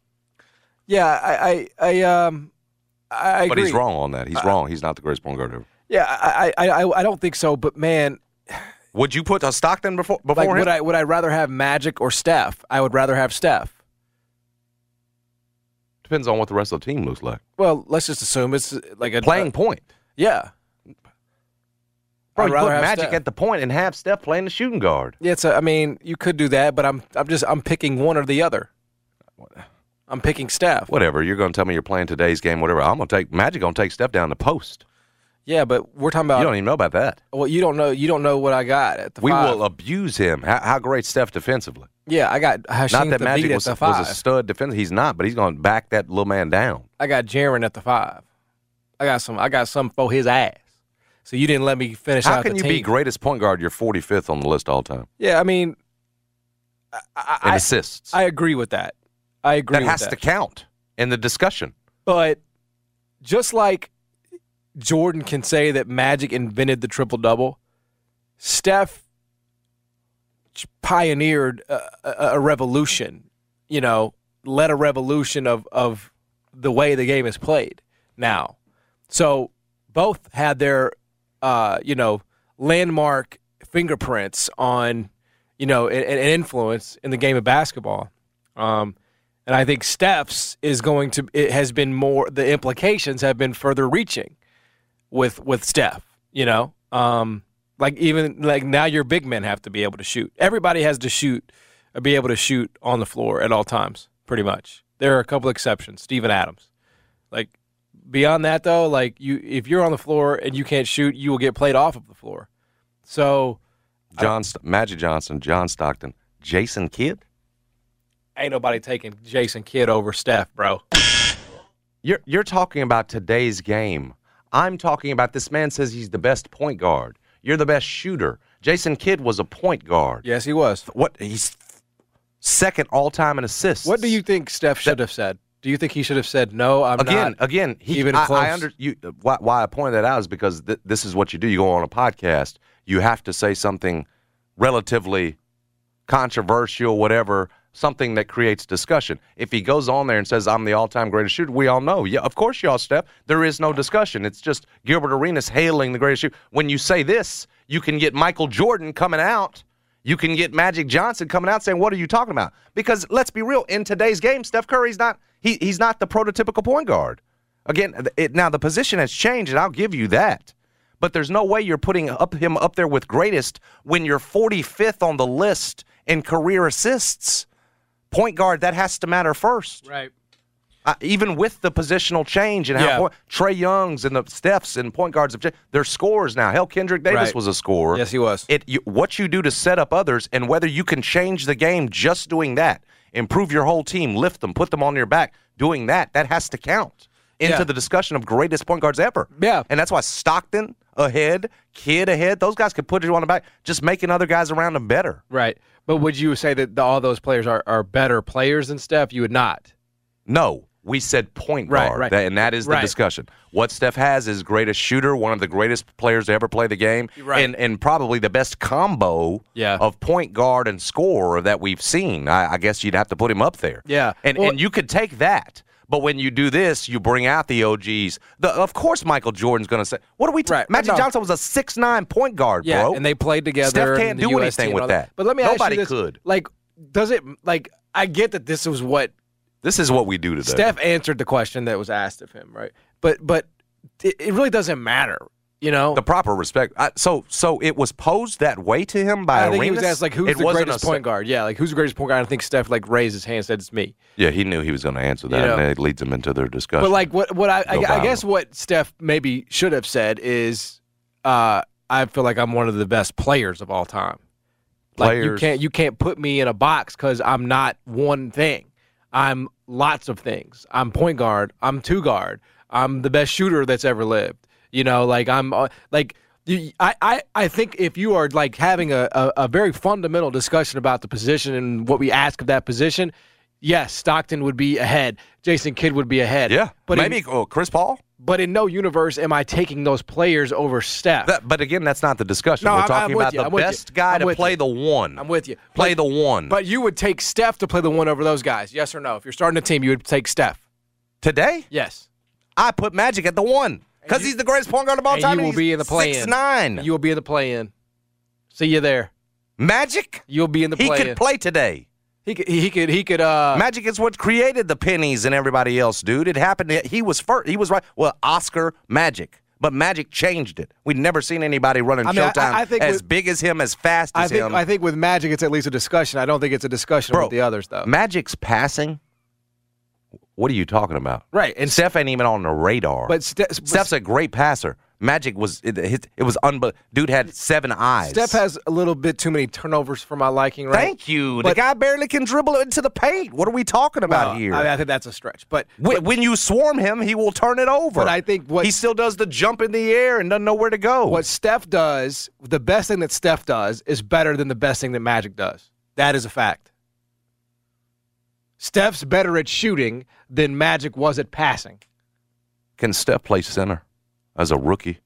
yeah, I, I, I um, I agree. But he's wrong on that. He's wrong. He's not the greatest point guard ever. Yeah, I, I, I, I don't think so. But man, Would you put a Stockton before before Like, him? would I would I rather have Magic or Steph? I would rather have Steph. Depends on what the rest of the team looks like. Well, let's just assume it's uh, like a Playing point. yeah. Bro, you put Magic Steph. at the point and have Steph playing the shooting guard. Yeah, it's a, I mean, you could do that, but I'm I'm just I'm picking one or the other. I'm picking Steph. Whatever. You're going to tell me you're playing today's game, whatever. I'm going to take Magic going to take Steph down the post. Yeah, but we're talking about you don't even know about that. well, you don't know you don't know what I got at the We five. will abuse him. How, how great Steph defensively. yeah, I got Hashim Not that Magic was, was a stud defender. He's not, but he's going to back that little man down. I got Jaron at the five. I got some. I got some for his ass. So you didn't let me finish How can you team. be greatest point guard? You're 45th on the list all time Yeah, I mean, I, I, I, assists. I agree with that. I agree that has that. to count in the discussion. But just like Jordan can say that Magic invented the triple double, Steph pioneered a, a, a revolution. You know, led a revolution of of the way the game is played now. So both had their uh, you know landmark fingerprints on you know an, an influence in the game of basketball. Um, and I think Steph's is going to it has been more the implications have been further reaching with with Steph, you know. Um like even like now your big men have to be able to shoot. Everybody has to shoot be able to shoot on the floor at all times, pretty much. There are a couple exceptions, Steven Adams. Like beyond that though, like you if you're on the floor and you can't shoot, you will get played off of the floor. So John Magic Johnson, John Stockton, Jason Kidd. Ain't nobody taking Jason Kidd over Steph, bro. You're you're talking about today's game. I'm talking about this man says he's the best point guard. You're the best shooter. Jason Kidd was a point guard. Yes, he was. What he's second all time in assists. What do you think Steph should have said? Do you think he should have said no? I'm again, not again, he, even I, close. I under you. Why, why I pointed that out is because th- this is what you do. You go on a podcast. You have to say something relatively controversial, whatever, something that creates discussion. If he goes on there and says, "I'm the all-time greatest shooter," we all know. Yeah, of course, y'all, Steph. There is no discussion. It's just Gilbert Arenas hailing the greatest shooter. When you say this, you can get Michael Jordan coming out. You can get Magic Johnson coming out saying, "What are you talking about?" Because let's be real, in today's game, Steph Curry's not he, he's not the prototypical point guard. Again, it, now the position has changed, and I'll give you that. But there's no way you're putting up him up there with greatest when you're 45th on the list in career assists. Point guard that has to matter first. right. Uh, even with the positional change and how Yeah. point, Trae Young's and the Stephs and point guards have changed, they're scorers now. Hell, Kendric Davis Right. was a scorer. Yes, he was. It you, what you do to set up others and whether you can change the game just doing that, improve your whole team, lift them, put them on your back, doing that, that has to count into Yeah. the discussion of greatest point guards ever. Yeah. And that's why Stockton ahead, Kidd ahead, those guys could put you on the back, just making other guys around them better. Right. But would you say that the, all those players are, are better players than Steph? You would not. No, we said point Right, guard, right. that- and that is the Right. discussion. What Steph has is greatest shooter, one of the greatest players to ever play the game, Right. and and probably the best combo Yeah. of point guard and scorer that we've seen. I, I guess you'd have to put him up there. Yeah. and Well- and you could take that. But when you do this, you bring out the OGs. The, of course, Michael Jordan's going to say, "What are we?" talking Right. Magic No. Johnson was a six nine point guard, Yeah, bro. and they played together. Steph can't do anything with that. But let me Nobody ask you this: could. Like, does it like? I get that this was what this is what we do today. Steph answered the question that was asked of him, right? But but it, it really doesn't matter, you know. the proper respect. I, so so it was posed that way to him by I think he was asked like, "Who's It the greatest point guard?" Yeah, like who's the greatest point guard? I think Steph like raised his hand, and said it's me. Yeah, he knew he was going to answer that, You know. and it leads him into their discussion. But like what what I I, I guess what Steph maybe should have said is, uh, I feel like I'm one of the best players of all time. Like you can't you can't put me in a box because I'm not one thing. I'm lots of things. I'm point guard. I'm two guard. I'm the best shooter that's ever lived. You know, like I'm uh, like. I, I, I think if you are like having a, a, a very fundamental discussion about the position and what we ask of that position, yes, Stockton would be ahead. Jason Kidd would be ahead. yeah, but maybe in, oh, Chris Paul. but in no universe am I taking those players over Steph. That, but again, that's not the discussion. No, We're I'm- talking I'm about you. the I'm best guy to play you. the one. I'm with you. Play But- the one. But you would take Steph to play the one over those guys, yes or no? If you're starting a team, you would take Steph. today, Yes. I put Magic at the one because he's the greatest point guard of all time. you will he's be in the play-in. Six nine. You will be in the play-in. See you there. Magic? You'll be in the play. He play. could play today. He could. He could. He could. Uh, Magic is what created the pennies and everybody else, dude. It happened. He was first. He was right. Well, Oscar Magic, but Magic changed it. We'd never seen anybody running I mean, Showtime I think as with- big as him, as fast I as think. him. I think with Magic, it's at least a discussion. I don't think it's a discussion Bro, with the others, though. Magic's passing. What are you talking about? Right, and Steph ain't even on the radar. But Ste- but Steph's a great passer. Magic was it, it, was unbe- Dude had seven eyes. Steph has a little bit too many turnovers for my liking, right? Thank you. the But- guy barely can dribble into the paint. What are we talking about Well, here? I, mean, I think that's a stretch, but when, when you swarm him, he will turn it over. But I think what- he still does the jump in the air and doesn't know where to go. what Steph does, the best thing that Steph does, is better than the best thing that Magic does. That is a fact. Steph's better at shooting than Magic was at passing. Can Steph play center as a rookie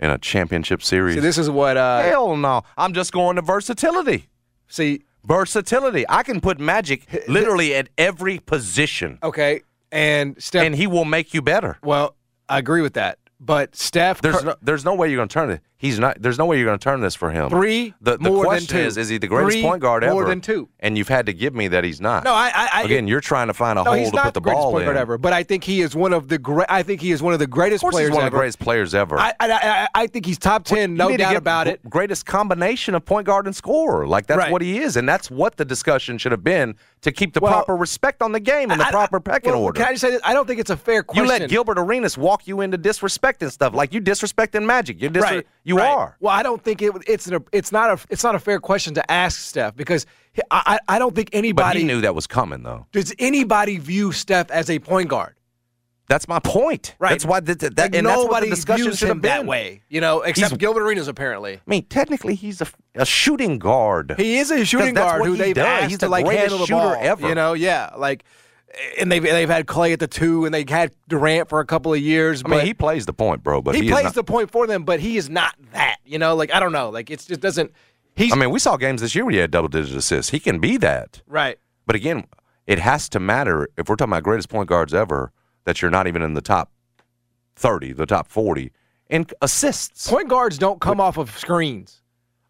in a championship series? See, this is what. Uh, Hell no. I'm just going to versatility. see, Versatility. I can put Magic literally at every position, okay, and Steph. and he will make you better. well, I agree with that, but Steph. There's cur- no, there's no way you're going to turn it. He's not. There's no way you're going to turn this for him. Three The, the more than question two. is: Is he the greatest Three point guard ever? more than two. And you've had to give me that he's not. no, I, I, Again, you're trying to find a no, hole to put the, the greatest ball point in. guard ever. But I think he is one of the great. I think he is one of the greatest Of course, players he's one ever. of the greatest players ever. I, I, I, I think he's top ten, You no doubt about it. Greatest combination of point guard and scorer. Like that's Right. what he is, and that's what the discussion should have been to keep the Well, proper respect on the game and the I- proper pecking well, order. Can I just say this? I don't think it's a fair question. you let Gilbert Arenas walk you into disrespecting stuff, like you disrespecting Magic. You dis- right, you right. are. Well, I don't think it, it's an, it's not a it's not a fair question to ask Steph because I I don't think But anybody he knew that was coming, though. does anybody view Steph as a point guard. That's my point. Right. That's why that, that, Like, and that's what nobody the discussion him that way, you know, except He's- Gilbert Arenas apparently. I mean, technically, he's a, a shooting guard. He is a shooting guard who he they've does. asked He's to the like greatest handle the shooter ball. ever. You know, yeah, like, and they've they've had Clay at the two, and they had Durant for a couple of years. I mean, he plays the point, bro. But he, he, plays not- the point for them, but he is not that. You know, like I don't know, like it just doesn't. He's I mean, we saw games this year where he had double digit assists. He can be that. right. But again, it has to matter if we're talking about greatest point guards ever that you're not even in the top 30, the top 40 in assists. Point guards don't come off of screens,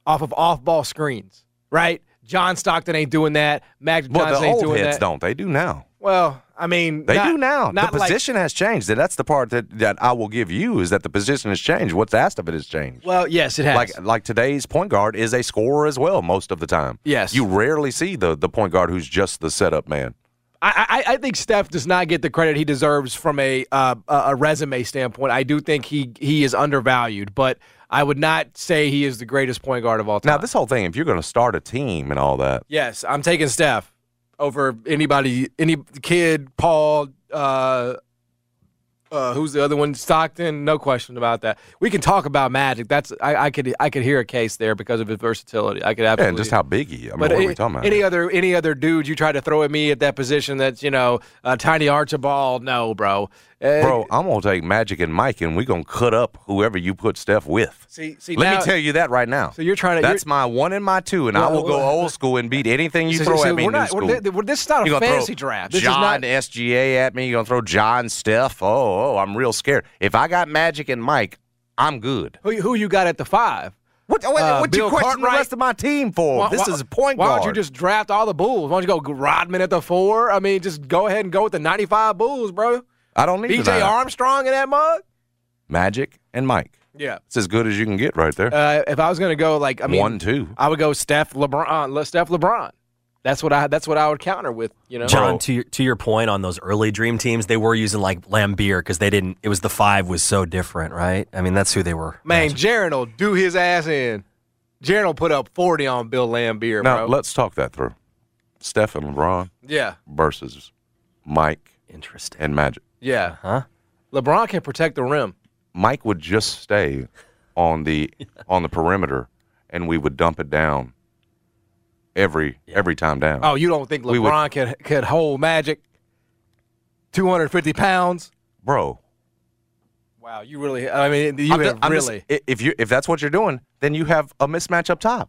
off of off-ball screens, right? John Stockton ain't doing that. Magic well, Johnson the ain't old doing heads that. don't. They do now. Well, I mean, They not- do now. The like- position has changed. And that's the part that, that I will give you is that the position has changed. What's asked of it has changed. well, yes, it has. like like today's point guard is a scorer as well most of the time. Yes. You rarely see the the point guard who's just the setup man. I, I, I think Steph does not get the credit he deserves from a uh, a resume standpoint. I do think he he is undervalued, but I would not say he is the greatest point guard of all time. Now, this whole thing, if you're going to start a team and all that, yes, I'm taking Steph over anybody, any Kidd, Paul. Uh, uh, who's the other one? Stockton, no question about that. We can talk about Magic. That's I, I could I could hear a case there because of his versatility. I could absolutely. yeah, and just how big he. I mean, But what are any, we talking about? any other any other dude you try to throw at me at that position that's you know uh, tiny Archibald? No, bro. Bro, I'm gonna take Magic and Mike, and we're gonna cut up whoever you put Steph with. see, see. Let now, me tell you that right now. So you're trying to. That's my one and my two, and I Well, will go old school and beat anything you so- throw so at me we're not, school. we're, this is not a You're gonna fantasy draft. This John is not. SGA at me. You're gonna throw John Steph. Oh, oh, I'm real scared. If I got Magic and Mike, I'm good. Who, who you got at the five? What, what, Uh, what you question the rest of my team for? Why- this why- is a point Why guard. don't you just draft all the Bulls? Why don't you go Rodman at the four? I mean, just go ahead and go with the 95 Bulls, bro. I don't need BJ the. Armstrong in that mug? Magic and Mike. Yeah. It's as good as you can get right there. Uh, if I was going to go, like, I mean, One, two. I would go Steph LeBron. Le- Steph LeBron. That's what I. That's what I would counter with. You know, John, to your, to your point on those early dream teams, they were using like Laimbeer because they didn't. It was the five was so different, right? I mean, that's who they were. Man, matching. Jaron will do his ass in. Jaron will put up 40 on Bill Laimbeer, Now bro. let's talk that through. Steph and LeBron yeah, versus Mike interesting. and Magic. Yeah. Huh? LeBron can protect the rim. Mike would just stay on the on the perimeter, and we would dump it down every every time down. Oh, you don't think We would- LeBron could could hold Magic 250 pounds? bro, Wow, you really? I mean, you have I'm just- really. i- if you if that's what you're doing, then you have a mismatch up top.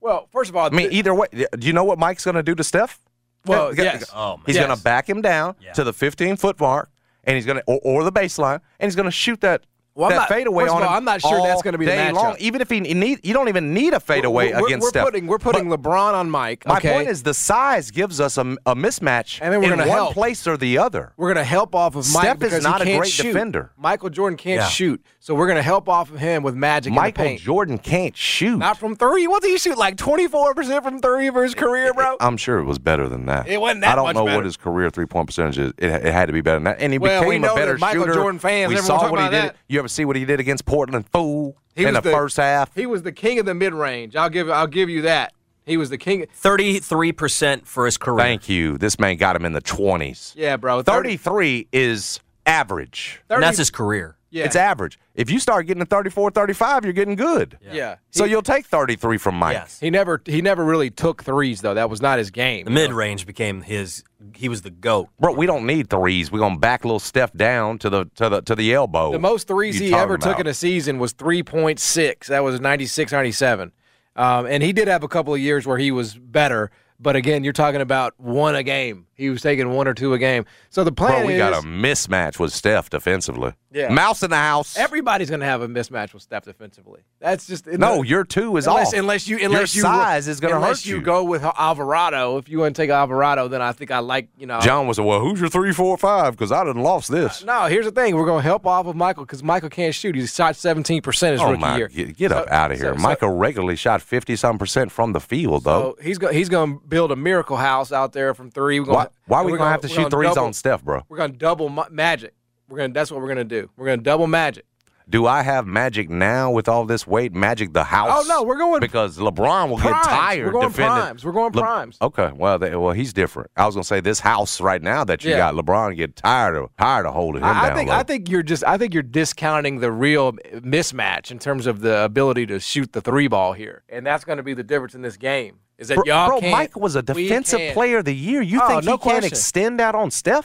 well, first of all, I mean, either way, do you know what Mike's going to do to Steph? Well, yes. Oh. He's Yes. going to back him down Yeah. to the 15 foot mark, and he's going to or, or the baseline, and he's going to shoot that Well, I'm that not- fadeaway of on all, him I'm not sure that's gonna be the matchup. long. Even if he need, you don't even need a fadeaway we're, against we're Steph. putting we're putting But LeBron on Mike. my okay? point is the size gives us a, a mismatch And then we're in one help. place or the other. We're going to help off of Mike Steph is because not he can't great shoot. defender. Michael Jordan can't Yeah. shoot, so we're going to help off of him with magic Michael. Jordan can't shoot. Not from three. What did he shoot? Like twenty four percent from three for his career, bro. I'm sure it was better than that. It wasn't that I don't know better. what his career three point percentage is. It, it had to be better than that. And he Well, we became a better that Michael shooter. Jordan fans, we saw what he did. You ever see what he did against Portland? Fool He in was the, first half. He was the king of the mid range. I'll give I'll give you that. He was the king. Thirty-three percent for his career. Thank you. This man got him in the 20s. Yeah, bro. 33 is average. And that's his career. Yeah. It's average. If you start getting to 34, 35, you're getting good. Yeah. yeah. So He- you'll take 33 from Mike. Yes. He never he never really took threes though. That was not his game. The mid-range became his. He was the goat. Bro, we don't need threes. We're gonna back a little Steph down to the to the to the elbow. The most threes he talking ever took in a season was 3.6. That was 96, 97. Um, and he did have a couple of years where he was better. But again, you're talking about one a game. He was taking one or two a game. So the plan Bro, we is got a mismatch with Steph defensively. Yeah. Mouse in the house. everybody's going to have a mismatch with Steph defensively. That's just no, your two is unless, off. unless you unless your you size is going to hurt. unless you go with Alvarado. If you want to take Alvarado, then I think I like you know. John was well. Who's your three, four, five? Because I didn't lost this. No, here's the thing. We're going to help off of Michael because Michael can't shoot. He's shot 17 percent his oh rookie my! year. Get, get up out of here. so- so- Michael regularly shot fifty some percent from the field, though. So he's going he's going to build a miracle house out there from three. We're gonna, why? Why are we we're gonna have to shoot threes double- on Steph, bro? We're going to double ma- magic. We're to that's what we're going to do. We're going to double magic. Do I have Magic now with all this weight? Magic the house? Oh, no, we're going because LeBron will primes. get tired. We're going defending. primes. We're going Le- primes. Okay, well, they, well, he's different. I was gonna say this house right now that you Yeah. got LeBron get tired of tired of holding him I, I think low. I think you're just I think you're discounting the real mismatch in terms of the ability to shoot the three ball here, and that's going to be the difference in this game. Is that bro, y'all bro, Mike was a defensive player of the year. You Oh, think no he can't extend that on Steph?